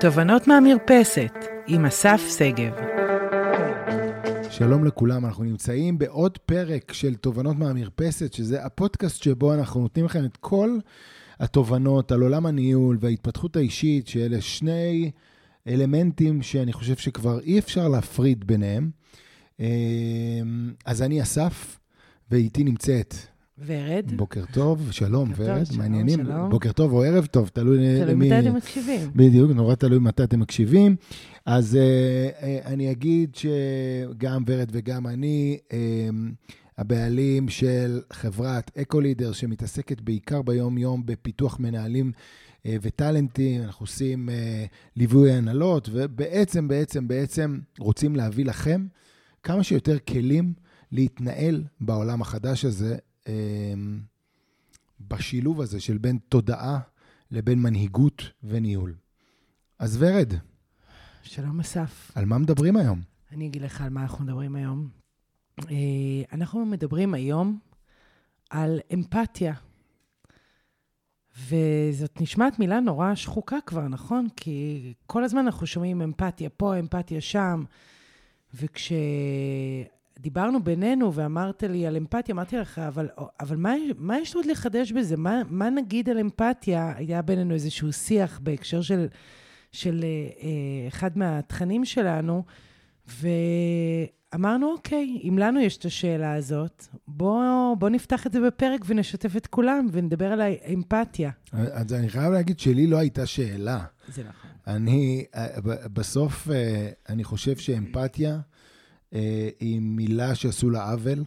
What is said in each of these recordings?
תובנות מהמרפסת, עם אסף שגב. שלום לכולם, אנחנו נמצאים בעוד פרק של תובנות מהמרפסת, שזה הפודקאסט שבו אנחנו נותנים לכם את כל התובנות על עולם הניהול וההתפתחות האישית, שאלה שני אלמנטים שאני חושב שכבר אי אפשר להפריד ביניהם. אמ, אז אני אסף, ואיתי נמצאת ורד. בוקר טוב, שלום, בוקר ורד, טוב, שלום, מעניינים. שלום. בוקר טוב או ערב טוב, תלוי תלוי למי... מתי אתם מקשיבים. בדיוק, נורא תלוי מתי אתם מקשיבים. אז אה, אה, אני אגיד שגם ורד וגם אני אה, הבעלים של חברת אקו-לידר, שמתעסקת בעיקר ביום-יום בפיתוח מנהלים אה, וטאלנטים. אנחנו עושים אה, ליווי הנהלות, ובעצם, בעצם, בעצם רוצים להביא לכם כמה שיותר כלים להתנהל בעולם החדש הזה, בשילוב הזה של בין תודעה לבין מנהיגות וניהול. אז ורד, שלום אסף. על מה מדברים היום? אני אגיד לך על מה אנחנו מדברים היום. אה, אנחנו מדברים היום על אמפתיה. וזאת נשמעת מילה נורא שחוקה כבר, נכון? כי כל הזמן אנחנו שומעים אמפתיה פה, אמפתיה שם. וכשדיברנו בינינו ואמרת לי על אמפתיה, אמרתי לך, אבל, אבל מה, מה יש עוד לחדש בזה? מה, מה נגיד על אמפתיה? היה בינינו איזשהו שיח בהקשר של, של אה, אחד מהתכנים שלנו, ואמרנו, אוקיי, אם לנו יש את השאלה הזאת, בואו בוא נפתח את זה בפרק ונשתף את כולם ונדבר על האמפתיה. אז אני חייב להגיד שלי לא הייתה שאלה. זה נכון. אני, אה, בסוף, אה, אני חושב שאמפתיה אה, היא מילה שעשו לה עוול,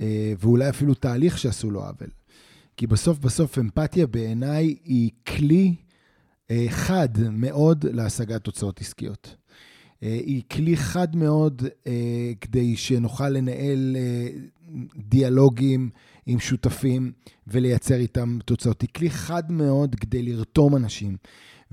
אה, ואולי אפילו תהליך שעשו לו עוול. כי בסוף, בסוף, אמפתיה בעיניי היא כלי אה, חד מאוד להשגת תוצאות עסקיות. אה, היא כלי חד מאוד אה, כדי שנוכל לנהל אה, דיאלוגים עם שותפים ולייצר איתם תוצאות. היא כלי חד מאוד כדי לרתום אנשים.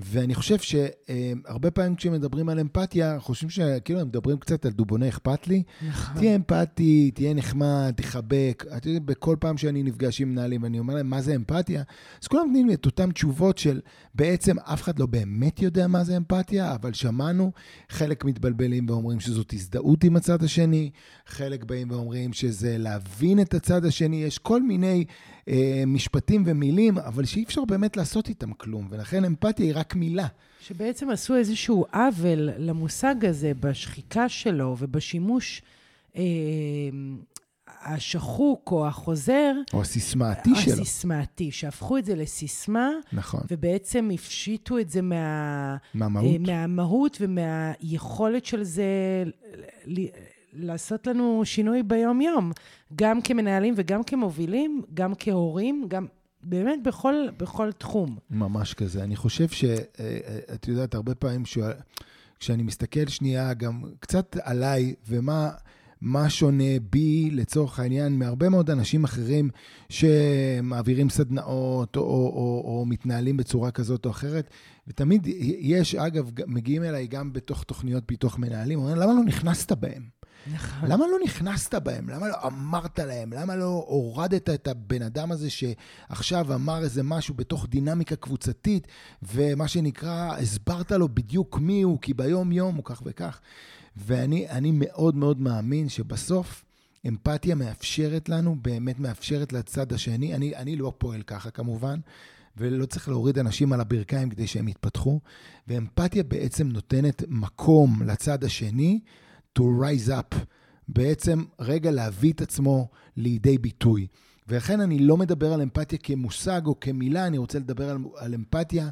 ואני חושב שהרבה פעמים כשמדברים על אמפתיה, חושבים שכאילו הם מדברים קצת על דובוני אכפת לי. נכון. תהיה אמפתי, תהיה נחמד, תחבק. את יודעת, בכל פעם שאני נפגש עם מנהלים ואני אומר להם, מה זה אמפתיה? אז כולם נותנים לי את אותן תשובות של, בעצם אף אחד לא באמת יודע מה זה אמפתיה, אבל שמענו, חלק מתבלבלים ואומרים שזאת הזדהות עם הצד השני, חלק באים ואומרים שזה להבין את הצד השני, יש כל מיני אה, משפטים ומילים, אבל שאי אפשר באמת לעשות איתם כלום, ולכן אמפתיה היא רק מילה. שבעצם עשו איזשהו עוול למושג הזה בשחיקה שלו ובשימוש אה, השחוק או החוזר, או הסיסמאתי שלו. הסיסמאתי, שהפכו את זה לסיסמה, נכון. ובעצם הפשיטו את זה מה, מהמהות. אה, מהמהות ומהיכולת של זה ל- לעשות לנו שינוי ביום-יום, גם כמנהלים וגם כמובילים, גם כהורים, גם באמת בכל, בכל תחום. ממש כזה. אני חושב שאת יודעת, הרבה פעמים שואל, כשאני מסתכל שנייה גם קצת עליי, ומה מה שונה בי, לצורך העניין, מהרבה מאוד אנשים אחרים שמעבירים סדנאות או, או, או, או מתנהלים בצורה כזאת או אחרת. ותמיד יש, אגב, מגיעים אליי גם בתוך תוכניות פיתוח מנהלים, אומרים, למה לא נכנסת בהם? נכון. למה לא נכנסת בהם? למה לא אמרת להם? למה לא הורדת את הבן אדם הזה שעכשיו אמר איזה משהו בתוך דינמיקה קבוצתית, ומה שנקרא, הסברת לו בדיוק מי הוא, כי ביום-יום הוא כך וכך. ואני אני מאוד מאוד מאמין שבסוף אמפתיה מאפשרת לנו, באמת מאפשרת לצד השני. אני, אני לא פועל ככה כמובן, ולא צריך להוריד אנשים על הברכיים כדי שהם יתפתחו, ואמפתיה בעצם נותנת מקום לצד השני. To rise up, בעצם רגע להביא את עצמו לידי ביטוי. ולכן אני לא מדבר על אמפתיה כמושג או כמילה, אני רוצה לדבר על, על אמפתיה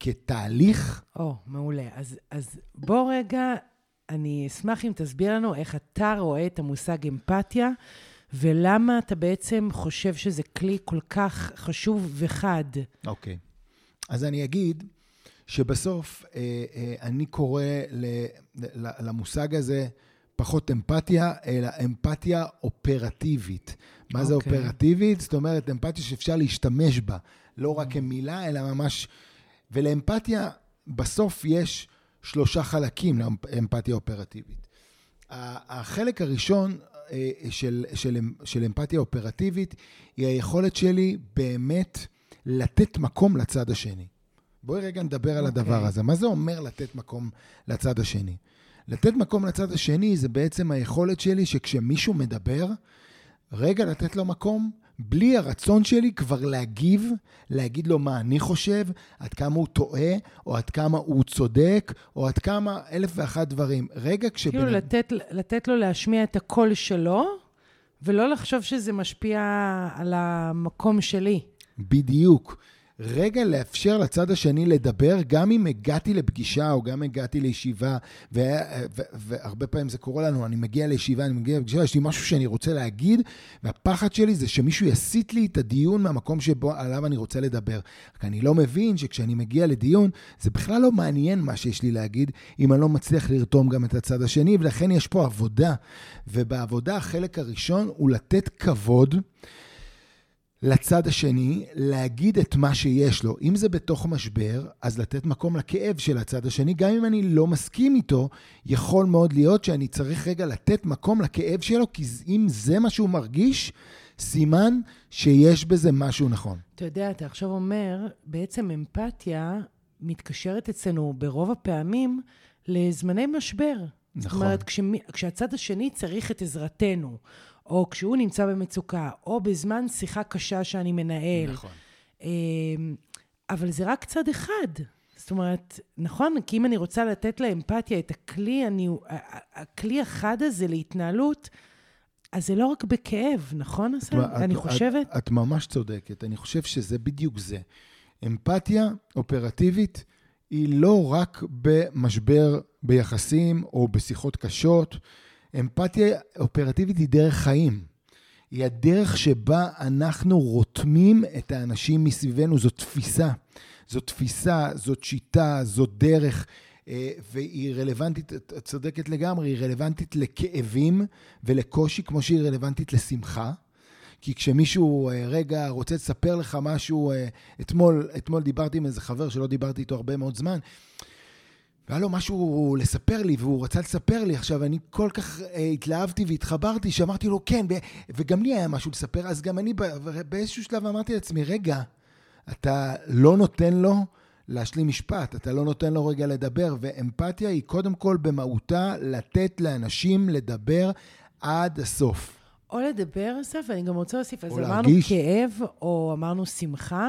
כתהליך. או, מעולה. אז, אז בוא רגע, אני אשמח אם תסביר לנו איך אתה רואה את המושג אמפתיה, ולמה אתה בעצם חושב שזה כלי כל כך חשוב וחד. אוקיי. Okay. אז אני אגיד שבסוף אה, אה, אני קורא ל, ל, למושג הזה פחות אמפתיה, אלא אמפתיה אופרטיבית. מה זה אוקיי. אופרטיבית? זאת אומרת, אמפתיה שאפשר להשתמש בה, לא רק כמילה, אלא ממש... ולאמפתיה, בסוף יש שלושה חלקים לאמפתיה אופרטיבית. החלק הראשון אה, של, של, של אמפתיה אופרטיבית היא היכולת שלי באמת לתת מקום לצד השני. בואי רגע נדבר על אוקיי. הדבר הזה. מה זה אומר לתת מקום לצד השני? לתת מקום לצד השני זה בעצם היכולת שלי שכשמישהו מדבר, רגע לתת לו מקום, בלי הרצון שלי כבר להגיב, להגיד לו מה אני חושב, עד כמה הוא טועה, או עד כמה הוא צודק, או עד כמה אלף ואחת דברים. רגע כשבן... כאילו לתת, לתת לו להשמיע את הקול שלו, ולא לחשוב שזה משפיע על המקום שלי. בדיוק. רגע לאפשר לצד השני לדבר, גם אם הגעתי לפגישה או גם הגעתי לישיבה, והרבה פעמים זה קורה לנו, אני מגיע לישיבה, אני מגיע לפגישה, יש לי משהו שאני רוצה להגיד, והפחד שלי זה שמישהו יסיט לי את הדיון מהמקום שבו, עליו אני רוצה לדבר. רק אני לא מבין שכשאני מגיע לדיון, זה בכלל לא מעניין מה שיש לי להגיד, אם אני לא מצליח לרתום גם את הצד השני, ולכן יש פה עבודה. ובעבודה החלק הראשון הוא לתת כבוד. לצד השני, להגיד את מה שיש לו. אם זה בתוך משבר, אז לתת מקום לכאב של הצד השני, גם אם אני לא מסכים איתו, יכול מאוד להיות שאני צריך רגע לתת מקום לכאב שלו, כי אם זה מה שהוא מרגיש, סימן שיש בזה משהו נכון. אתה יודע, אתה עכשיו אומר, בעצם אמפתיה מתקשרת אצלנו ברוב הפעמים לזמני משבר. נכון. זאת אומרת, כשמי, כשהצד השני צריך את עזרתנו, או כשהוא נמצא במצוקה, או בזמן שיחה קשה שאני מנהל. נכון. אמ, אבל זה רק צד אחד. זאת אומרת, נכון, כי אם אני רוצה לתת לאמפתיה את הכלי, אני, הכלי החד הזה להתנהלות, אז זה לא רק בכאב, נכון, אסן? אני את, חושבת. את, את ממש צודקת, אני חושב שזה בדיוק זה. אמפתיה אופרטיבית היא לא רק במשבר ביחסים או בשיחות קשות, אמפתיה אופרטיבית היא דרך חיים. היא הדרך שבה אנחנו רותמים את האנשים מסביבנו, זו תפיסה. זו תפיסה, זאת שיטה, זו דרך, אה, והיא רלוונטית, את צודקת לגמרי, היא רלוונטית לכאבים ולקושי, כמו שהיא רלוונטית לשמחה. כי כשמישהו אה, רגע רוצה לספר לך משהו, אה, אתמול, אתמול דיברתי עם איזה חבר שלא דיברתי איתו הרבה מאוד זמן, והיה לו משהו לספר לי, והוא רצה לספר לי. עכשיו, אני כל כך uh, התלהבתי והתחברתי, שאמרתי לו, כן, וגם לי היה משהו לספר, אז גם אני באיזשהו שלב אמרתי לעצמי, רגע, אתה לא נותן לו להשלים משפט, אתה לא נותן לו רגע לדבר, ואמפתיה היא קודם כל במהותה לתת לאנשים לדבר עד הסוף. או לדבר, אסף, ואני גם רוצה להוסיף, אז אמרנו להרגיש. כאב, או אמרנו שמחה,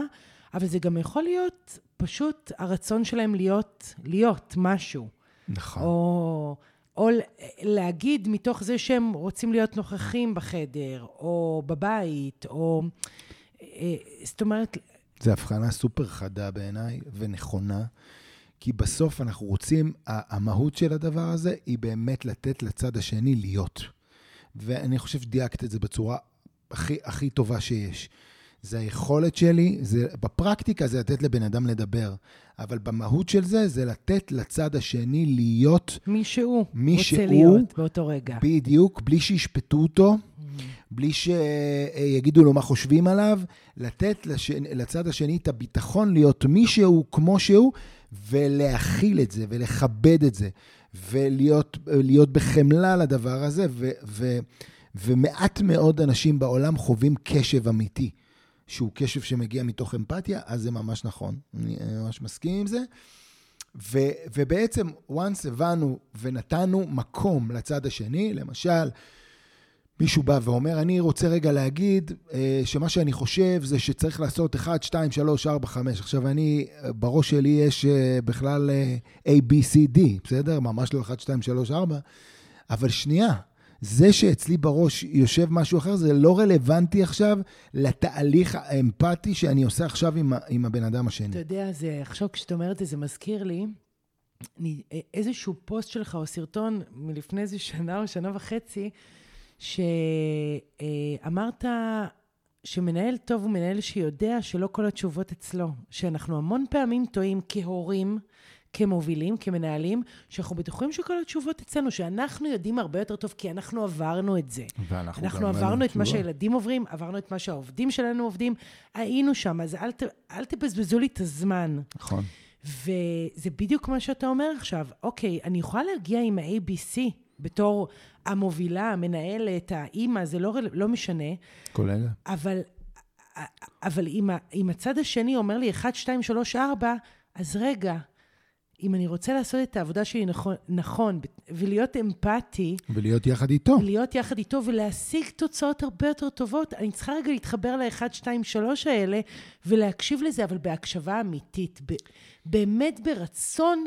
אבל זה גם יכול להיות פשוט הרצון שלהם להיות, להיות משהו. נכון. או, או להגיד מתוך זה שהם רוצים להיות נוכחים בחדר, או בבית, או... אה, זאת אומרת... זו הבחנה סופר חדה בעיניי ונכונה, כי בסוף אנחנו רוצים, המהות של הדבר הזה היא באמת לתת לצד השני להיות. ואני חושב שדייקת את זה בצורה הכי, הכי טובה שיש. זה היכולת שלי, זה, בפרקטיקה זה לתת לבן אדם לדבר, אבל במהות של זה, זה לתת לצד השני להיות... מי שהוא מי רוצה שהוא, להיות באותו רגע. בדיוק, בלי שישפטו אותו, בלי שיגידו לו מה חושבים עליו, לתת לש... לצד השני את הביטחון להיות מי שהוא כמו שהוא, ולהכיל את זה, ולכבד את זה, ולהיות בחמלה לדבר הזה, ו... ו... ומעט מאוד אנשים בעולם חווים קשב אמיתי. שהוא קשב שמגיע מתוך אמפתיה, אז זה ממש נכון. אני ממש מסכים עם זה. ו, ובעצם, once הבנו ונתנו מקום לצד השני, למשל, מישהו בא ואומר, אני רוצה רגע להגיד אה, שמה שאני חושב זה שצריך לעשות 1, 2, 3, 4, 5. עכשיו, אני, בראש שלי יש אה, בכלל אה, A, B, C, D, בסדר? ממש לא 1, 2, 3, 4. אבל שנייה, זה שאצלי בראש יושב משהו אחר, זה לא רלוונטי עכשיו לתהליך האמפתי שאני עושה עכשיו עם, עם הבן אדם השני. אתה יודע, זה, עכשיו כשאתה אומר את זה, מזכיר לי אני, איזשהו פוסט שלך או סרטון מלפני איזה שנה או שנה וחצי, שאמרת שמנהל טוב הוא מנהל שיודע שלא כל התשובות אצלו. שאנחנו המון פעמים טועים כהורים, כמובילים, כמנהלים, שאנחנו בטוחים שכל התשובות אצלנו, שאנחנו יודעים הרבה יותר טוב, כי אנחנו עברנו את זה. ואנחנו אנחנו עברנו את מה שהילדים עוברים, עברנו את מה שהעובדים שלנו עובדים, היינו שם, אז אל, ת, אל תבזבזו לי את הזמן. נכון. וזה בדיוק מה שאתה אומר עכשיו. אוקיי, אני יכולה להגיע עם ה-ABC בתור המובילה, המנהלת, האימא, זה לא, לא משנה. כולל. אבל, אבל אם, אם הצד השני אומר לי 1, 2, 3, 4, אז רגע, אם אני רוצה לעשות את העבודה שלי נכון, נכון ולהיות אמפתי... ולהיות יחד איתו. להיות יחד איתו ולהשיג תוצאות הרבה יותר טובות, אני צריכה רגע להתחבר ל-1, 2, 3 האלה ולהקשיב לזה, אבל בהקשבה אמיתית. ב- באמת ברצון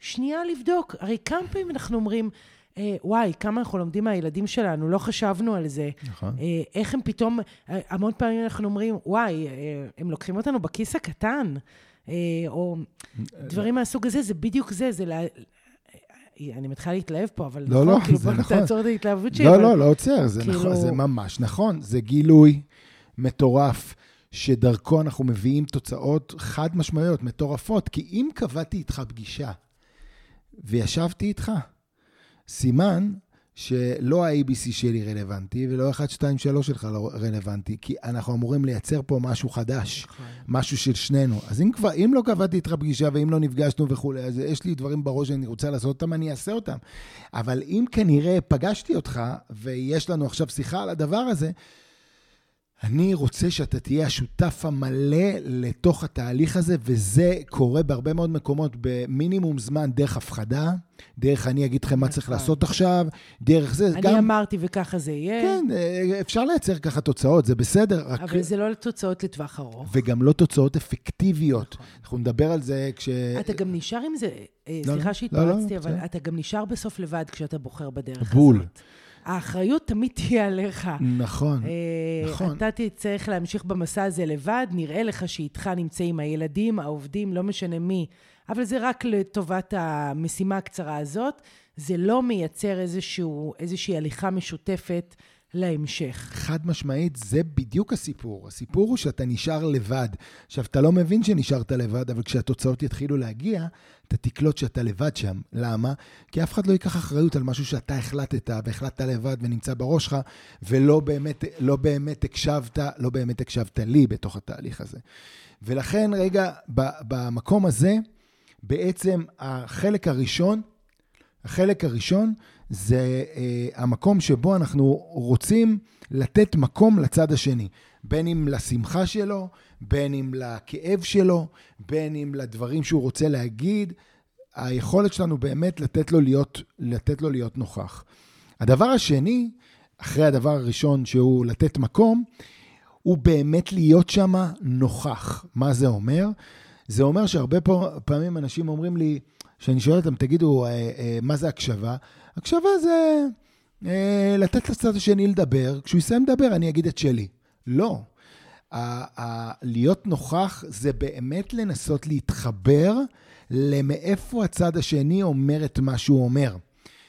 שנייה לבדוק. הרי כמה פעמים אנחנו אומרים, אה, וואי, כמה אנחנו לומדים מהילדים שלנו, לא חשבנו על זה. נכון. אה, איך הם פתאום, אה, המון פעמים אנחנו אומרים, וואי, אה, הם לוקחים אותנו בכיס הקטן, או דברים מהסוג הזה, זה בדיוק זה, זה לה... אני מתחילה להתלהב פה, אבל לא, לא, כאילו, בוא נכון. תעצור את ההתלהבות שלי. לא, אבל- לא, לא עוצר, זה כאילו- נכון, זה ממש נכון. זה גילוי מטורף, שדרכו אנחנו מביאים תוצאות חד משמעיות, מטורפות. כי אם קבעתי איתך פגישה וישבתי איתך, סימן שלא ה-ABC שלי רלוונטי, ולא 1, 2, 3 שלך לא רלוונטי, כי אנחנו אמורים לייצר פה משהו חדש. נכון. משהו של שנינו. אז אם כבר, אם לא קבעתי איתך פגישה ואם לא נפגשנו וכולי, אז יש לי דברים בראש שאני רוצה לעשות אותם, אני אעשה אותם. אבל אם כנראה פגשתי אותך ויש לנו עכשיו שיחה על הדבר הזה, אני רוצה שאתה תהיה השותף המלא לתוך התהליך הזה, וזה קורה בהרבה מאוד מקומות במינימום זמן דרך הפחדה, דרך אני אגיד לכם מה צריך נכון. לעשות עכשיו, דרך זה, אני גם... אמרתי וככה זה יהיה, כן, אה, אפשר לייצר ככה תוצאות, זה בסדר, רק... אבל זה לא תוצאות לטווח ארוך. וגם לא תוצאות אפקטיביות. נכון. אנחנו נדבר על זה כש... אתה גם נשאר עם זה, אה, לא, סליחה לא, שהתפרצתי, לא, אבל בסדר. אתה גם נשאר בסוף לבד כשאתה בוחר בדרך בול. האחריות תמיד תהיה עליך. נכון. אה, נכון. אתה תצטרך להמשיך במסע הזה לבד, נראה לך שאיתך נמצאים הילדים, העובדים, לא משנה מי, אבל זה רק לטובת המשימה הקצרה הזאת. זה לא מייצר איזשהו, איזושהי הליכה משותפת להמשך. חד משמעית, זה בדיוק הסיפור. הסיפור הוא שאתה נשאר לבד. עכשיו, אתה לא מבין שנשארת לבד, אבל כשהתוצאות יתחילו להגיע, אתה תקלוט שאתה לבד שם. למה? כי אף אחד לא ייקח אחריות על משהו שאתה החלטת, והחלטת לבד ונמצא בראש שלך, ולא באמת, לא באמת הקשבת, לא באמת הקשבת לי בתוך התהליך הזה. ולכן, רגע, במקום הזה, בעצם החלק הראשון, החלק הראשון זה אה, המקום שבו אנחנו רוצים לתת מקום לצד השני, בין אם לשמחה שלו, בין אם לכאב שלו, בין אם לדברים שהוא רוצה להגיד. היכולת שלנו באמת לתת לו להיות, לתת לו להיות נוכח. הדבר השני, אחרי הדבר הראשון שהוא לתת מקום, הוא באמת להיות שם נוכח. מה זה אומר? זה אומר שהרבה פעמים אנשים אומרים לי, כשאני שואל אותם, תגידו, אה, אה, מה זה הקשבה? הקשבה זה אה, לתת לצד השני לדבר, כשהוא יסיים לדבר אני אגיד את שלי. לא. ה- ה- להיות נוכח זה באמת לנסות להתחבר למאיפה הצד השני אומר את מה שהוא אומר.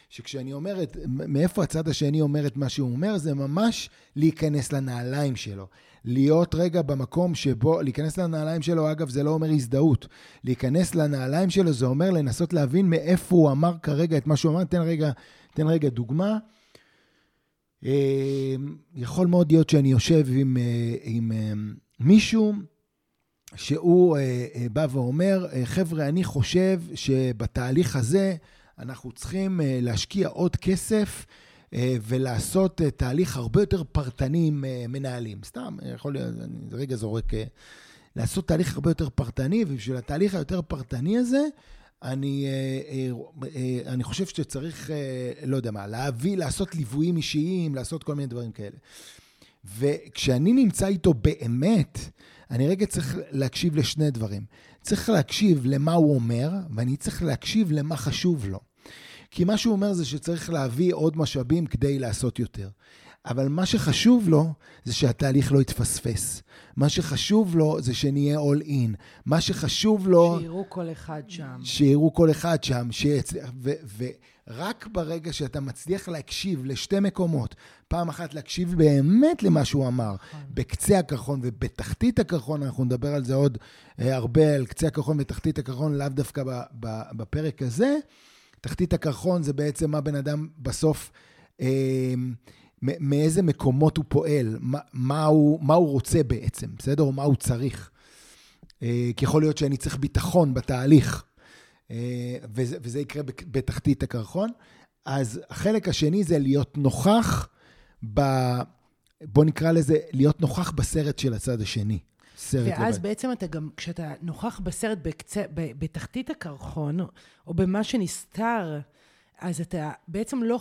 שכשאני אומר את, מאיפה הצד השני אומר את מה שהוא אומר, זה ממש להיכנס לנעליים שלו. להיות רגע במקום שבו, להיכנס לנעליים שלו, אגב, זה לא אומר הזדהות. להיכנס לנעליים שלו זה אומר לנסות להבין מאיפה הוא אמר כרגע את מה שהוא אמר. תן רגע, תן רגע דוגמה. אה, יכול מאוד להיות שאני יושב עם, אה, עם אה, מישהו שהוא בא ואומר, חבר'ה, אני חושב שבתהליך הזה אנחנו צריכים להשקיע עוד כסף ולעשות אה, תהליך הרבה יותר פרטני עם אה, מנהלים. סתם, יכול להיות, אני רגע זורק, אה, לעשות תהליך הרבה יותר פרטני, ובשביל התהליך היותר פרטני הזה, אני, אה, אה, אה, אני חושב שצריך, אה, לא יודע מה, להביא, לעשות ליוויים אישיים, לעשות כל מיני דברים כאלה. וכשאני נמצא איתו באמת, אני רגע צריך להקשיב לשני דברים. צריך להקשיב למה הוא אומר, ואני צריך להקשיב למה חשוב לו. כי מה שהוא אומר זה שצריך להביא עוד משאבים כדי לעשות יותר. אבל מה שחשוב לו זה שהתהליך לא יתפספס. מה שחשוב לו זה שנהיה all in. מה שחשוב לו... שיראו כל אחד שם. שיראו כל אחד שם, שיצליח, ו, ורק ברגע שאתה מצליח להקשיב לשתי מקומות, פעם אחת להקשיב באמת למה שהוא אמר, בקצה הקרחון ובתחתית הקרחון, אנחנו נדבר על זה עוד אה, הרבה, על קצה הקרחון ותחתית הקרחון, לאו דווקא בפרק הזה. תחתית הקרחון זה בעצם מה בן אדם בסוף, אה, מאיזה מקומות הוא פועל, מה, מה, הוא, מה הוא רוצה בעצם, בסדר? או מה הוא צריך. אה, כי יכול להיות שאני צריך ביטחון בתהליך, אה, וזה, וזה יקרה בתחתית הקרחון. אז החלק השני זה להיות נוכח, ב, בוא נקרא לזה, להיות נוכח בסרט של הצד השני. סרט לבד. ואז בעצם אתה גם, כשאתה נוכח בסרט בקצה, ב, בתחתית הקרחון, או במה שנסתר, אז אתה בעצם לא...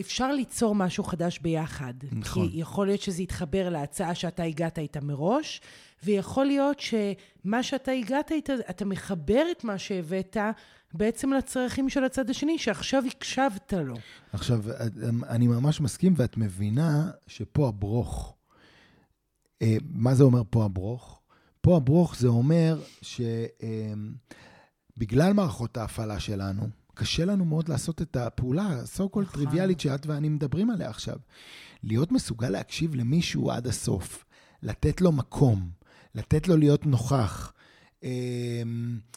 אפשר ליצור משהו חדש ביחד. נכון. כי יכול להיות שזה יתחבר להצעה שאתה הגעת איתה מראש, ויכול להיות שמה שאתה הגעת איתה, אתה מחבר את מה שהבאת בעצם לצרכים של הצד השני, שעכשיו הקשבת לו. עכשיו, אני ממש מסכים, ואת מבינה שפה הברוך. אה, מה זה אומר פה הברוך? פה הברוך זה אומר שבגלל מערכות ההפעלה שלנו, קשה לנו מאוד לעשות את הפעולה הסו קול. טריוויאלית שאת ואני מדברים עליה עכשיו. להיות מסוגל להקשיב למישהו עד הסוף, לתת לו מקום, לתת לו להיות נוכח. אה,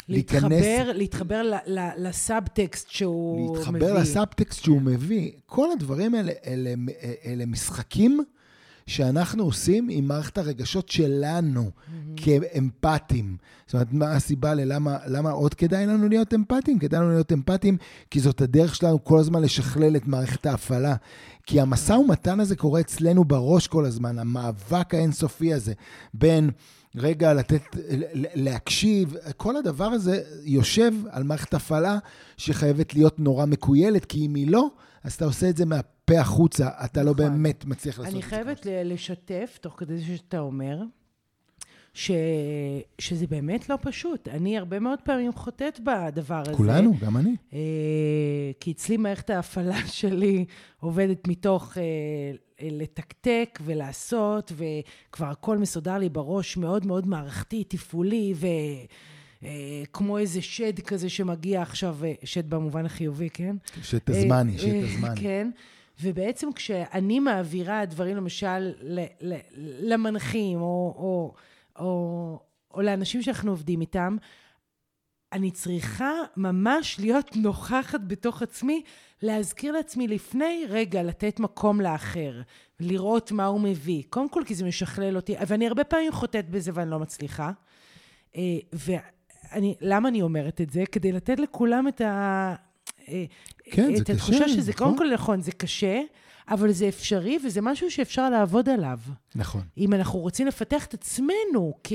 להתחבר, להתחבר ל- ל- לסאבטקסט שהוא מביא. להתחבר לסאבטקסט שהוא מביא. כל הדברים האלה, אלה, אלה משחקים שאנחנו עושים עם מערכת הרגשות שלנו כאמפתיים. זאת אומרת, מה הסיבה ללמה למה עוד כדאי לנו להיות אמפתיים? כדאי לנו להיות אמפתיים כי זאת הדרך שלנו כל הזמן לשכלל את מערכת ההפעלה. כי המשא ומתן הזה קורה אצלנו בראש כל הזמן, המאבק האינסופי הזה בין... רגע, לתת, להקשיב, כל הדבר הזה יושב על מערכת הפעלה שחייבת להיות נורא מקוילת, כי אם היא לא, אז אתה עושה את זה מהפה החוצה, אתה לא נכון. באמת מצליח לעשות אני את זה. חייבת ל- לשתף, תוך כדי שאתה אומר, ש... שזה באמת לא פשוט. אני הרבה מאוד פעמים חוטאת בדבר הזה. כולנו, גם אני. אה, כי אצלי מערכת ההפעלה שלי עובדת מתוך אה, אה, לתקתק ולעשות, וכבר הכל מסודר לי בראש, מאוד מאוד מערכתי, תפעולי, ו... אה, כמו איזה שד כזה שמגיע עכשיו, אה, שד במובן החיובי, כן? שתזמני, אה, שתזמני. כן. ובעצם כשאני מעבירה דברים, למשל, למנחים, או, או, או, או לאנשים שאנחנו עובדים איתם, אני צריכה ממש להיות נוכחת בתוך עצמי, להזכיר לעצמי לפני רגע, לתת מקום לאחר, לראות מה הוא מביא. קודם כל, כי זה משכלל אותי, ואני הרבה פעמים חוטאת בזה ואני לא מצליחה. אה, ואני, למה אני אומרת את זה? כדי לתת לכולם את ה... אה, כן, זה את התחושה קשה, שזה, נכון. קודם כל נכון, זה קשה, אבל זה אפשרי, וזה משהו שאפשר לעבוד עליו. נכון. אם אנחנו רוצים לפתח את עצמנו כ,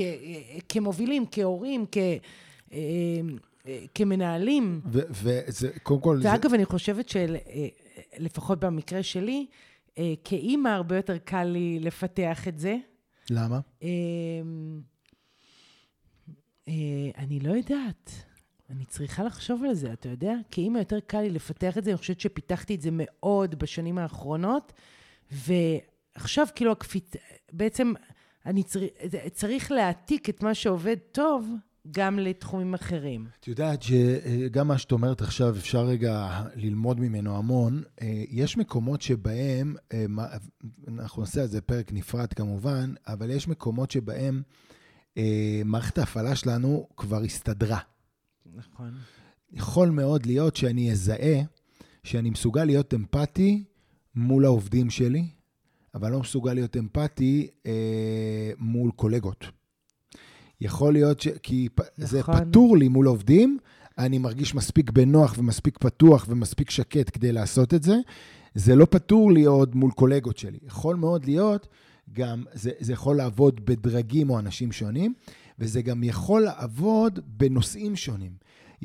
כמובילים, כהורים, כ, אה, אה, כמנהלים. וזה, קודם כל, זה, ואגב, אני חושבת שלפחות במקרה שלי, אה, כאימא הרבה יותר קל לי לפתח את זה. למה? אה, אה, אני לא יודעת. אני צריכה לחשוב על זה, אתה יודע? כאימא יותר קל לי לפתח את זה, אני חושבת שפיתחתי את זה מאוד בשנים האחרונות, ועכשיו כאילו הקפיץ... בעצם אני צר... צריך להעתיק את מה שעובד טוב גם לתחומים אחרים. את יודעת שגם מה שאת אומרת עכשיו, אפשר רגע ללמוד ממנו המון. אה, יש מקומות שבהם, אה, אנחנו נעשה על זה פרק נפרד כמובן, אבל יש מקומות שבהם אה, מערכת ההפעלה שלנו כבר הסתדרה. נכון. יכול מאוד להיות שאני אזהה שאני מסוגל להיות אמפתי מול העובדים שלי, אבל לא מסוגל להיות אמפתי אה, מול קולגות. יכול להיות ש... כי פ... זה נכון. פתור לי מול עובדים, אני מרגיש מספיק בנוח ומספיק פתוח ומספיק שקט כדי לעשות את זה. זה לא פתור לי עוד מול קולגות שלי. יכול מאוד להיות, גם זה, זה יכול לעבוד בדרגים או אנשים שונים, וזה גם יכול לעבוד בנושאים שונים.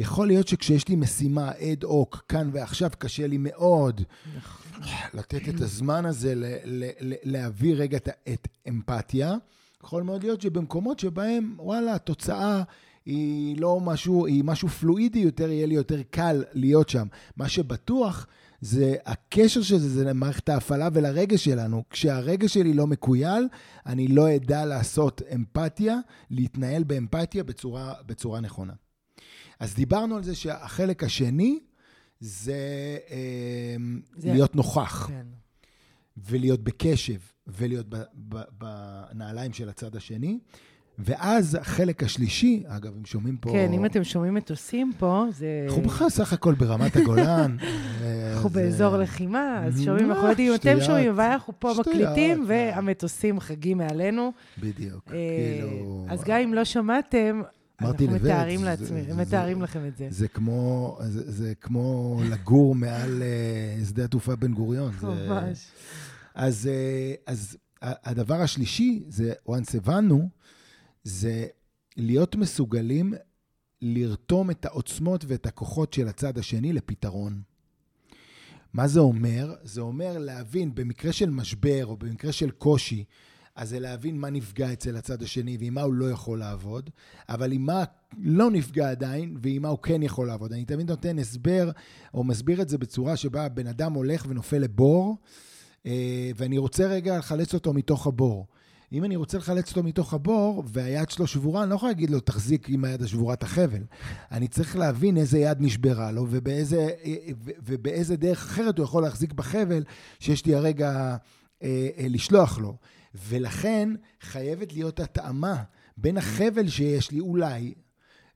יכול להיות שכשיש לי משימה אד הוק, כאן ועכשיו, קשה לי מאוד נכון. לתת את הזמן הזה, ל- ל- ל- להביא רגע את, את אמפתיה. יכול מאוד להיות שבמקומות שבהם, וואלה, התוצאה היא לא משהו, היא משהו פלואידי יותר, יהיה לי יותר קל להיות שם. מה שבטוח זה הקשר של זה, זה למערכת ההפעלה ולרגש שלנו. כשהרגש שלי לא מקוייל, אני לא אדע לעשות אמפתיה, להתנהל באמפתיה בצורה, בצורה נכונה. אז דיברנו על זה שהחלק השני זה, אה, זה- להיות נוכח. כן. ולהיות בקשב, ולהיות בנעליים של הצד השני. ואז החלק השלישי, אגב, אם שומעים פה... כן, אם אתם שומעים מטוסים פה, זה... אנחנו בכלל סך הכל ברמת הגולן. אנחנו אז, באזור אה, לחימה, אז? שומעים, אנחנו יודעים, אתם. שומעים, אבל אנחנו פה מקליטים, מה? והמטוסים חגים מעלינו. בדיוק, אה, כאילו... אז גם אם לא שמעתם, אמרתי אנחנו לבית, מתארים לעצמי, מתארים לכם את זה. זה כמו, זה, זה כמו לגור מעל אה, שדה התעופה בן גוריון. ממש. אז, אה, אז הדבר השלישי, זה, once הבנו, זה להיות מסוגלים לרתום את העוצמות ואת הכוחות של הצד השני לפתרון. מה זה אומר? זה אומר להבין במקרה של משבר או במקרה של קושי, אז זה להבין מה נפגע אצל הצד השני ועם מה הוא לא יכול לעבוד, אבל עם מה לא נפגע עדיין ועם מה הוא כן יכול לעבוד. אני תמיד נותן הסבר או מסביר את זה בצורה שבה בן אדם הולך ונופל לבור, אה, ואני רוצה רגע לחלץ אותו מתוך הבור. אם אני רוצה לחלץ אותו מתוך הבור, והיד שלו שבורה, אני לא יכול להגיד לו, תחזיק עם היד השבורה את החבל. אני צריך להבין איזה יד נשברה לו, ובאיזה, ובאיזה דרך אחרת הוא יכול להחזיק בחבל שיש לי הרגע אה, אה, לשלוח לו. ולכן חייבת להיות התאמה בין החבל שיש לי, אולי,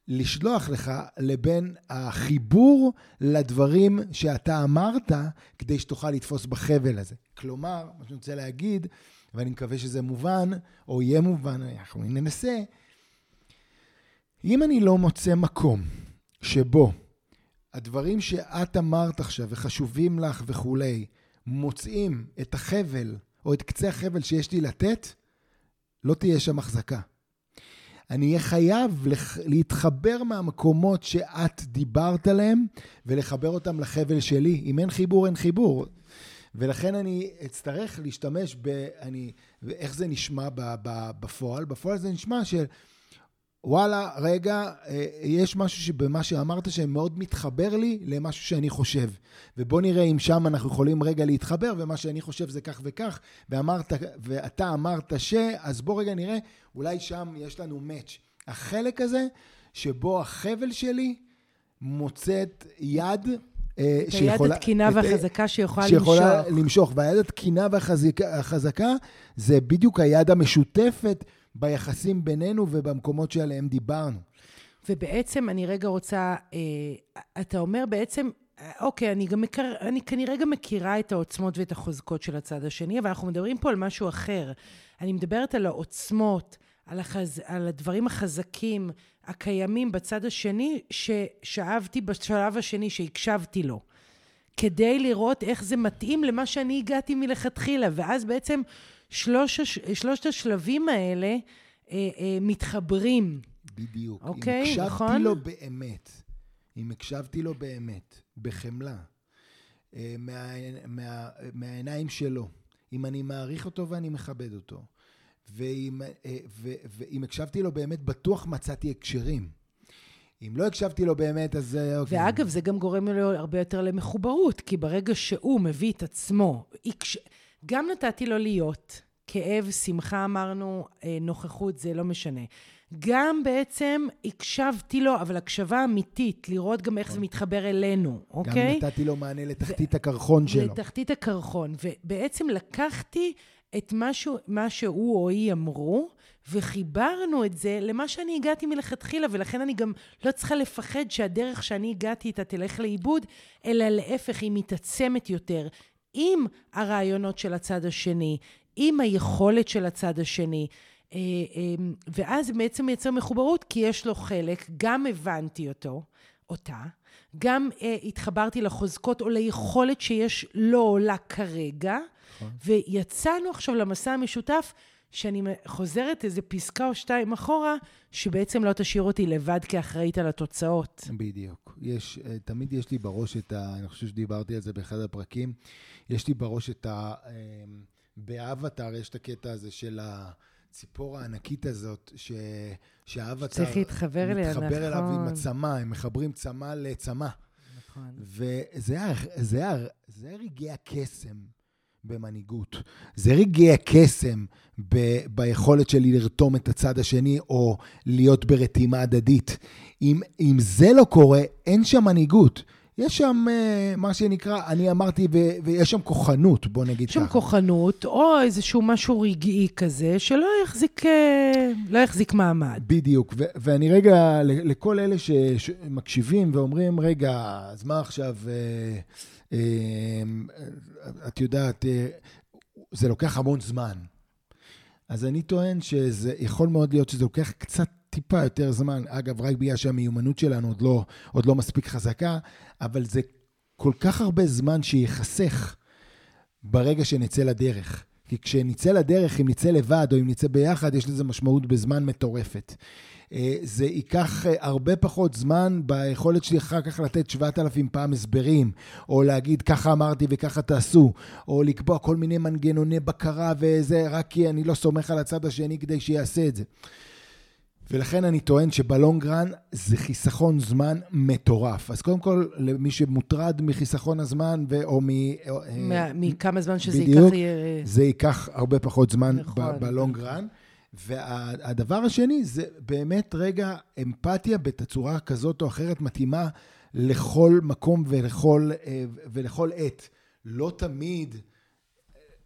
לשלוח לך לבין החיבור לדברים שאתה אמרת, כדי שתוכל לתפוס בחבל הזה. כלומר, מה שאני רוצה להגיד, ואני מקווה שזה מובן, או יהיה מובן, אנחנו ננסה. אם אני לא מוצא מקום שבו הדברים שאת אמרת עכשיו וחשובים לך וכולי, מוצאים את החבל או את קצה החבל שיש לי לתת, לא תהיה שם החזקה. אני אהיה חייב להתחבר מהמקומות שאת דיברת עליהם ולחבר אותם לחבל שלי. אם אין חיבור, אין חיבור. ולכן אני אצטרך להשתמש ב... אני, איך זה נשמע ב, ב, בפועל? בפועל זה נשמע של... וואלה, רגע, אה, יש משהו שבמה שאמרת שמאוד מתחבר לי למשהו שאני חושב. ובוא נראה אם שם אנחנו יכולים רגע להתחבר, ומה שאני חושב זה כך וכך, ואמרת, ואתה אמרת ש, אז בוא רגע נראה, אולי שם יש לנו מאץ'. החלק הזה, שבו החבל שלי מוצאת יד אה, את היד התקינה והחזקה שיכולה למשוך. שיכולה למשוך. והיד התקינה והחזקה זה בדיוק היד המשותפת ביחסים בינינו ובמקומות שעליהם דיברנו. ובעצם אני רגע רוצה, אה, אתה אומר בעצם, אוקיי, אני, גם מכיר, אני כנראה גם מכירה את העוצמות ואת החוזקות של הצד השני, אבל אנחנו מדברים פה על משהו אחר. אני מדברת על העוצמות, על, החז... על הדברים החזקים הקיימים בצד השני, ששאבתי בשלב השני, שהקשבתי לו, כדי לראות איך זה מתאים למה שאני הגעתי מלכתחילה. ואז בעצם שלוש, שלושת השלבים האלה אה, אה, מתחברים. בדיוק. אוקיי, אם הקשבתי נכון? לו באמת, אם הקשבתי לו באמת, בחמלה, אה, מה, מה, מהעיניים שלו, אם אני מעריך אותו ואני מכבד אותו, ואם, אה, ו, ואם הקשבתי לו באמת, בטוח מצאתי הקשרים. אם לא הקשבתי לו באמת, אז... אה, אוקיי. ואגב, זה גם גורם לו הרבה יותר למחוברות, כי ברגע שהוא מביא את עצמו, גם נתתי לו להיות, כאב, שמחה אמרנו, אה, נוכחות, זה לא משנה. גם בעצם הקשבתי לו, אבל הקשבה אמיתית, לראות גם איך זה נכון. מתחבר אלינו, אוקיי? גם נתתי לו מענה לתחתית הקרחון שלו. לתחתית הקרחון, ובעצם לקחתי את מה, שהוא, מה שהוא או היא אמרו, וחיברנו את זה למה שאני הגעתי מלכתחילה, ולכן אני גם לא צריכה לפחד שהדרך שאני הגעתי איתה תלך לאיבוד, אלא להפך, היא מתעצמת יותר. עם הרעיונות של הצד השני, עם היכולת של הצד השני. אה, אה, ואז בעצם מייצר מחוברות, כי יש לו חלק, גם הבנתי אותו, אותה, גם אה, התחברתי לחוזקות או ליכולת שיש לו או לה כרגע, נכון. ויצאנו עכשיו למסע המשותף, שאני חוזרת איזה פסקה או שתיים אחורה, שבעצם לא תשאיר אותי לבד כאחראית על התוצאות. בדיוק. יש, תמיד יש לי בראש את ה... אני חושב שדיברתי על זה באחד הפרקים, יש לי בראש את ה... באבטאר יש את הקטע הזה של הציפור הענקית הזאת, ש... שהאבטאר... צריך להתחבר אליה, נכון. מתחבר אליו עם הצמא, הם מחברים צמא לצמא. נכון. וזה רגעי הקסם במנהיגות. זה רגעי הקסם ב, ביכולת שלי לרתום את הצד השני, או להיות ברתימה הדדית. אם, אם זה לא קורה, אין שם מנהיגות. יש שם uh, מה שנקרא, אני אמרתי, ו- ויש שם כוחנות, בוא נגיד ככה. יש שם כוחנות, או איזשהו משהו רגעי כזה, שלא יחזיק, אה, לא יחזיק מעמד. בדיוק, ו- ואני רגע, לכל אלה שמקשיבים ואומרים, רגע, אז מה עכשיו, uh, את יודעת, uh, זה לוקח המון זמן. אז אני טוען שזה יכול מאוד להיות שזה לוקח קצת טיפה יותר זמן, אגב, רק בגלל שהמיומנות שלנו עוד לא, עוד לא מספיק חזקה, אבל זה כל כך הרבה זמן שייחסך ברגע שנצא לדרך. כי כשנצא לדרך, אם נצא לבד או אם נצא ביחד, יש לזה משמעות בזמן מטורפת. אה, זה ייקח אה, הרבה פחות זמן ביכולת שלי אחר כך לתת 7,000 פעם הסברים, או להגיד ככה אמרתי וככה תעשו, או לקבוע כל מיני מנגנוני בקרה וזה, רק כי אני לא סומך על הצד השני כדי שיעשה את זה. ולכן אני טוען שבלונגרן זה חיסכון זמן מטורף. אז קודם כל, למי שמוטרד מחיסכון הזמן, ו- או מ... אה, מכמה זמן שזה בדיוק, ייקח... זה ייקח הרבה פחות זמן נכון. בלונגרן. והדבר השני זה באמת רגע אמפתיה בתצורה כזאת או אחרת מתאימה לכל מקום ולכל, אה, ולכל עת. לא תמיד,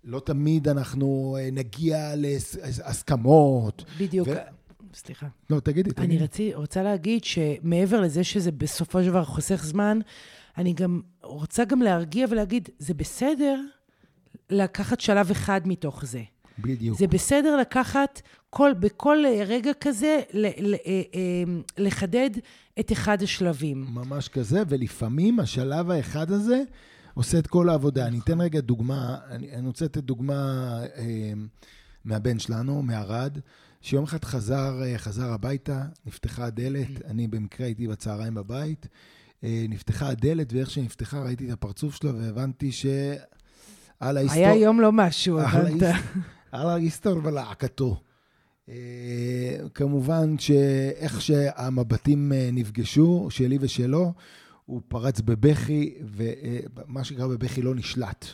לא תמיד אנחנו אה, נגיע להסכמות. בדיוק. ו- סליחה. לא, תגידי, אני תגידי. רצי, רוצה להגיד שמעבר לזה שזה בסופו של דבר חוסך זמן, אני גם רוצה גם להרגיע ולהגיד, זה בסדר לקחת שלב אחד מתוך זה. בדיוק. זה בסדר לקחת כל, בכל רגע כזה, ל, ל, אה, אה, לחדד את אחד השלבים. ממש כזה, ולפעמים השלב האחד הזה עושה את כל העבודה. אני אתן רגע דוגמה, אני, אני רוצה לתת דוגמה אה, מהבן שלנו, מערד, שיום אחד חזר, אה, חזר הביתה, נפתחה הדלת, אני במקרה הייתי בצהריים בבית, אה, נפתחה הדלת, ואיך שנפתחה ראיתי את הפרצוף שלו והבנתי ש... על ההיסטור... היה יום לא משהו, הבנת? על ההיסטור ולהקתו. אה, כמובן שאיך שהמבטים נפגשו, שלי ושלו, הוא פרץ בבכי, ומה שנקרא בבכי לא נשלט.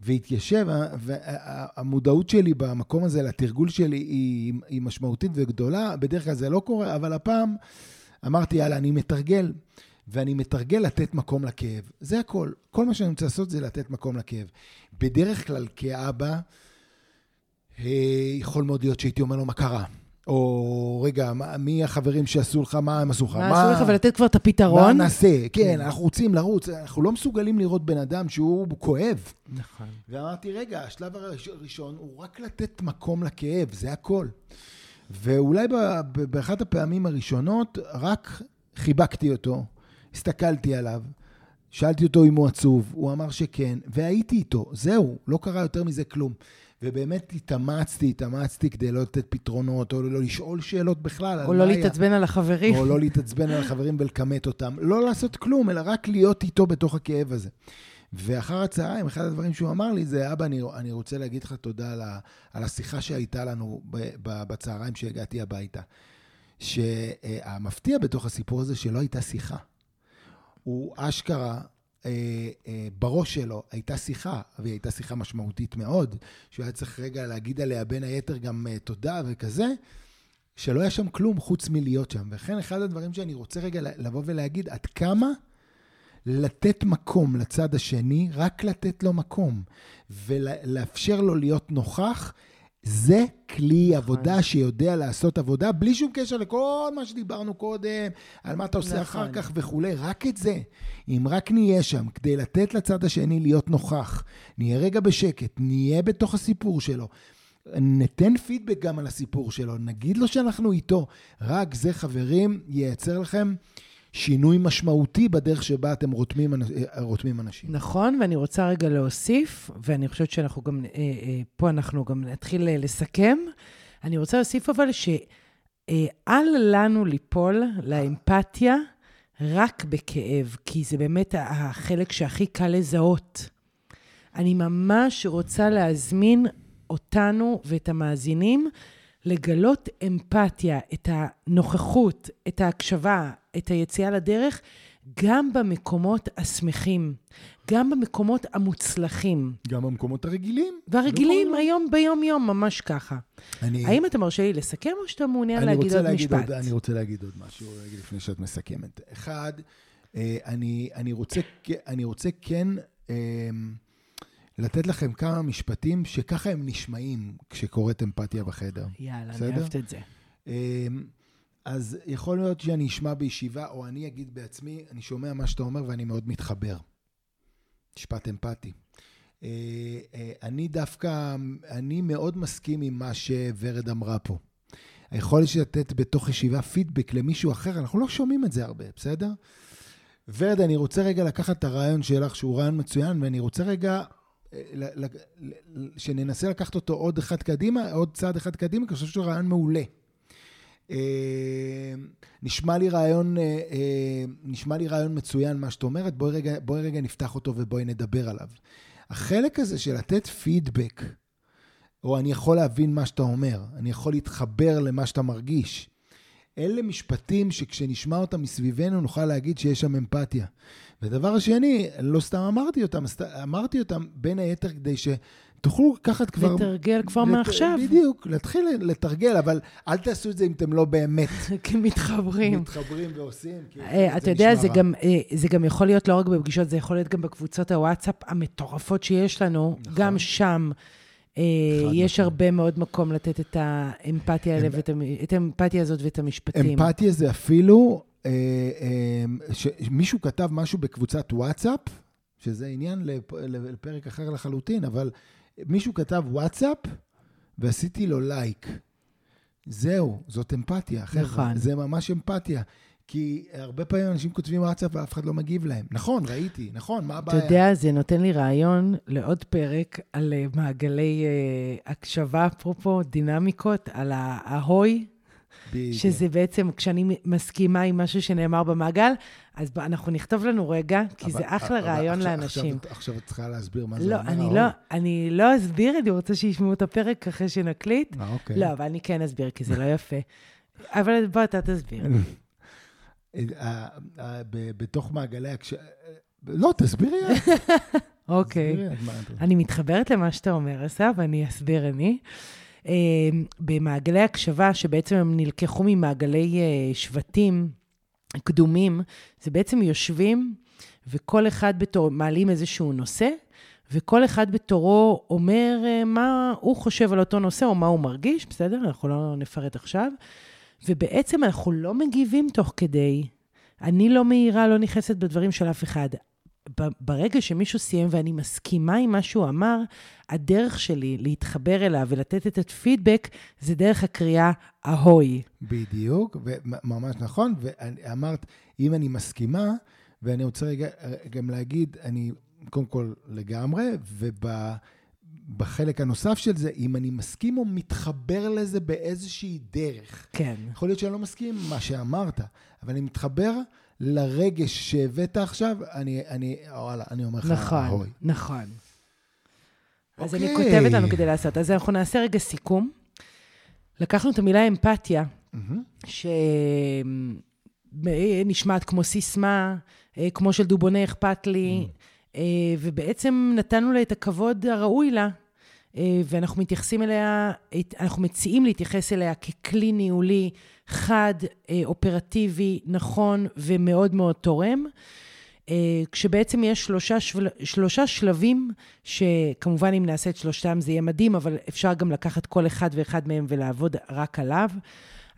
והתיישב, והמודעות שלי במקום הזה, לתרגול שלי, היא, היא משמעותית וגדולה. בדרך כלל זה לא קורה, אבל הפעם אמרתי, יאללה, אני מתרגל. ואני מתרגל לתת מקום לכאב. זה הכל. כל מה שאני רוצה לעשות זה לתת מקום לכאב. בדרך כלל, כאבא, אה, יכול מאוד להיות שהייתי אומר לו, מה קרה? או, רגע, מה- מי החברים שעשו לך, מה הם עשו לך? מה עשו לך ולתת כבר את מה הפתרון? נעשה? כן, אנחנו רוצים לרוץ, אנחנו לא מסוגלים לראות בן אדם שהוא כואב. נכון. ואמרתי, רגע, השלב הראש- הראשון הוא רק לתת מקום לכאב, זה הכל. ואולי ב- ב- באחת הפעמים הראשונות, רק חיבקתי אותו, הסתכלתי עליו, שאלתי אותו אם הוא עצוב, הוא אמר שכן, והייתי איתו, זהו, לא קרה יותר מזה כלום. ובאמת התאמצתי, התאמצתי כדי לא לתת פתרונות, או לא לשאול שאלות בכלל. או לא. להתעצבן על החברים. או לא להתעצבן על החברים ולכמת אותם. לא לעשות כלום, אלא רק להיות איתו בתוך הכאב הזה. ואחר הצהריים, אחד הדברים שהוא אמר לי זה, אבא, אני, אני רוצה להגיד לך תודה על, ה, על השיחה שהייתה לנו ב, ב, בצהריים שהגעתי הביתה. שהמפתיע בתוך הסיפור הזה שלא הייתה שיחה. הוא אשכרה, בראש שלו הייתה שיחה, והיא הייתה שיחה משמעותית מאוד, שהוא היה צריך רגע להגיד עליה בין היתר גם אה, תודה וכזה, שלא היה שם כלום חוץ מלהיות שם. ולכן אחד הדברים שאני רוצה רגע לבוא ולהגיד, עד כמה לתת מקום לצד השני, רק לתת לו מקום, ולאפשר לו להיות נוכח, זה כלי עבודה שיודע לעשות עבודה, בלי שום קשר לכל מה שדיברנו קודם, על מה אתה עושה נכון. אחר כך וכולי, רק את זה. אם רק נהיה שם כדי לתת לצד השני להיות נוכח, נהיה רגע בשקט, נהיה בתוך הסיפור שלו, ניתן פידבק גם על הסיפור שלו, נגיד לו שאנחנו איתו. רק זה, חברים, ייצר לכם שינוי משמעותי בדרך שבה אתם רותמים, אה, רותמים אנשים. נכון, ואני רוצה רגע להוסיף, ואני חושבת שאנחנו גם, אה, אה, פה אנחנו גם נתחיל לסכם. אני רוצה להוסיף אבל שאל לנו ליפול לאמפתיה רק בכאב, כי זה באמת החלק שהכי קל לזהות. אני ממש רוצה להזמין אותנו ואת המאזינים לגלות אמפתיה, את הנוכחות, את ההקשבה, את היציאה לדרך, גם במקומות השמחים, גם במקומות המוצלחים. גם במקומות הרגילים. והרגילים בכל- היום ביום-יום, ממש ככה. אני, האם אתה מרשה לי לסכם, או שאתה מעוניין להגיד עוד להגיד משפט? עוד, אני רוצה להגיד עוד משהו רגע לפני שאת מסכמת. אחד, אה, אני, אני, רוצה, אני רוצה כן אה, לתת לכם כמה משפטים שככה הם נשמעים כשקורית אמפתיה בחדר. יאללה, אני בסדר? אוהבת את זה. אמ, אז יכול להיות שאני אשמע בישיבה, או אני אגיד בעצמי, אני שומע מה שאתה אומר ואני מאוד מתחבר. משפט אמפתי. אה, אה, אני דווקא, אני מאוד מסכים עם מה שוורד אמרה פה. היכולת לתת בתוך ישיבה פידבק למישהו אחר, אנחנו לא שומעים את זה הרבה, בסדר? ורד, אני רוצה רגע לקחת את הרעיון שלך, שהוא רעיון מצוין, ואני רוצה רגע שננסה לקחת אותו עוד אחד קדימה, עוד צעד אחד קדימה, כי אני חושב שהוא רעיון מעולה. אה, נשמע לי רעיון, אה, אה, נשמע לי רעיון מצוין מה שאת אומרת, בואי רגע, בואי רגע נפתח אותו ובואי נדבר עליו. החלק הזה של לתת פידבק, או אני יכול להבין מה שאתה אומר, אני יכול להתחבר למה שאתה מרגיש. אלה משפטים שכשנשמע אותם מסביבנו נוכל להגיד שיש שם אמפתיה. ודבר השני, לא סתם אמרתי אותם, אמרתי אותם בין היתר כדי שתוכלו לקחת כבר... לתרגל כבר לת- מעכשיו, בדיוק, להתחיל לתרגל, אבל אל תעשו את זה אם אתם לא באמת כי מתחברים. מתחברים ועושים. כי אה, זה אתה יודע, זה. גם, אה, זה גם יכול להיות לא רק בפגישות, זה יכול להיות גם בקבוצות הוואטסאפ המטורפות שיש לנו. נכון. גם שם אה, יש משמעית. הרבה מאוד מקום לתת את האמפתיה האלה, אמפ- ואת המ- את האמפתיה הזאת ואת המשפטים. אמפתיה זה אפילו, שמישהו כתב משהו בקבוצת וואטסאפ, שזה עניין לפ- לפרק אחר לחלוטין, אבל מישהו כתב וואטסאפ ועשיתי לו לייק. זהו, זאת אמפתיה, חבר'ה. נכון. זה ממש אמפתיה. כי הרבה פעמים אנשים כותבים וואטסאפ ואף אחד לא מגיב להם. נכון, ראיתי, נכון, מה אתה הבעיה? יודע, זה נותן לי רעיון לעוד פרק על אה, מעגלי אה, הקשבה, אפרופו דינמיקות, על ההוי, בדיוק. שזה בעצם, כשאני מסכימה עם משהו שנאמר במעגל, אז ב- אנחנו נכתוב לנו רגע, כי אבל- זה אחלה אבל רעיון עכשיו- לאנשים. עכשיו, עכשיו את צריכה להסביר מה זה לא, אומר. אני ההוא. לא, אני לא אסביר, אני רוצה שישמעו את הפרק אחרי שנקליט. אה, אוקיי. לא, אבל אני כן אסביר, כי זה לא יפה. אבל בוא, אתה תסביר. אה, אה, בתוך מעגלי הקש... לא, תסבירי. אוקיי. אני מתחברת למה שאתה אומר, אסף, ואני אסביר אני. אה, במעגלי הקשבה, שבעצם הם נלקחו ממעגלי אה, שבטים קדומים, זה בעצם יושבים, וכל אחד בתור, מעלים איזשהו נושא, וכל אחד בתורו אומר אה, מה הוא חושב על אותו נושא, או מה הוא מרגיש, בסדר? אנחנו לא נפרט עכשיו. ובעצם אנחנו לא מגיבים תוך כדי. אני לא מעירה, לא נכנסת בדברים של אף אחד. ברגע שמישהו סיים ואני מסכימה עם מה שהוא אמר, הדרך שלי להתחבר אליו ולתת את הפידבק, זה דרך הקריאה אהוי. בדיוק, וממש נכון, ואמרת, אם אני מסכימה, ואני רוצה רגע גם להגיד, אני קודם כל לגמרי, ובחלק הנוסף של זה, אם אני מסכים או מתחבר לזה באיזושהי דרך. כן. יכול להיות שאני לא מסכים עם מה שאמרת, אבל אני מתחבר לרגש שהבאת עכשיו, אני, אני, וואלה, אני אומר לך, נכון, אהוי. נכון. אז אני אוקיי. כותבת לנו כדי לעשות. אז אנחנו נעשה רגע סיכום. לקחנו את המילה אמפתיה, מהמם. שנשמעת כמו סיסמה, אה, כמו של דובונה אכפת לי, אה, ובעצם נתנו לה את הכבוד הראוי לה, אה, ואנחנו מתייחסים אליה, אנחנו מציעים להתייחס אליה ככלי ניהולי חד, אה, אופרטיבי, נכון ומאוד מאוד תורם. אה, כשבעצם יש שלושה, של... שלושה שלבים, שכמובן אם נעשה את שלושתם זה יהיה מדהים, אבל אפשר גם לקחת כל אחד ואחד מהם ולעבוד רק עליו.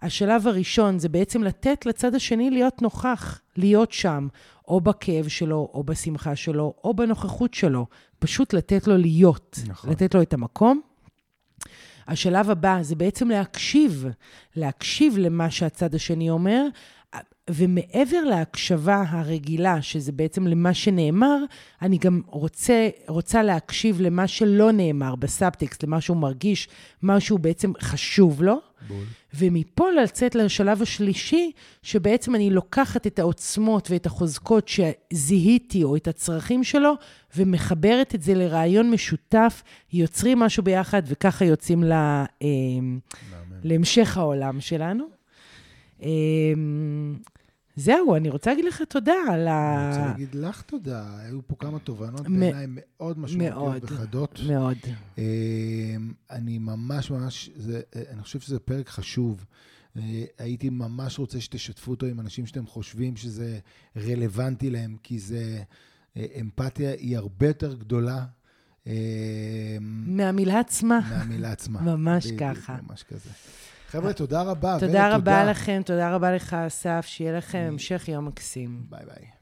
השלב הראשון זה בעצם לתת לצד השני להיות נוכח, להיות שם, או בכאב שלו, או בשמחה שלו, או בנוכחות שלו. פשוט לתת לו להיות, נכון. לתת לו את המקום. השלב הבא זה בעצם להקשיב, להקשיב למה שהצד השני אומר, ומעבר להקשבה הרגילה, שזה בעצם למה שנאמר, אני גם רוצה, רוצה להקשיב למה שלא נאמר בסאבטקסט, למה שהוא מרגיש, מה שהוא בעצם חשוב לו. בול. ומפה לצאת לשלב השלישי, שבעצם אני לוקחת את העוצמות ואת החוזקות שזיהיתי, או את הצרכים שלו, ומחברת את זה לרעיון משותף, יוצרים משהו ביחד, וככה יוצאים ל, אה. להמשך העולם שלנו. אה, זהו, אני רוצה להגיד לך תודה על אני רוצה ה... להגיד לך תודה, היו פה כמה תובנות מ- בעיניי מאוד משמעותיות. וחדות. מאוד. אמ, אני ממש ממש, זה, אני חושב שזה פרק חשוב. אה, הייתי ממש רוצה שתשתפו אותו עם אנשים שאתם חושבים שזה רלוונטי להם, כי זה, אה, אמפתיה היא הרבה יותר גדולה אה, מהמילה עצמה. מהמילה עצמה. ממש ככה. ממש כזה. חבר'ה, תודה רבה. תודה רבה לכם, תודה רבה לך, אסף, שיהיה לכם המשך יום מקסים. ביי ביי.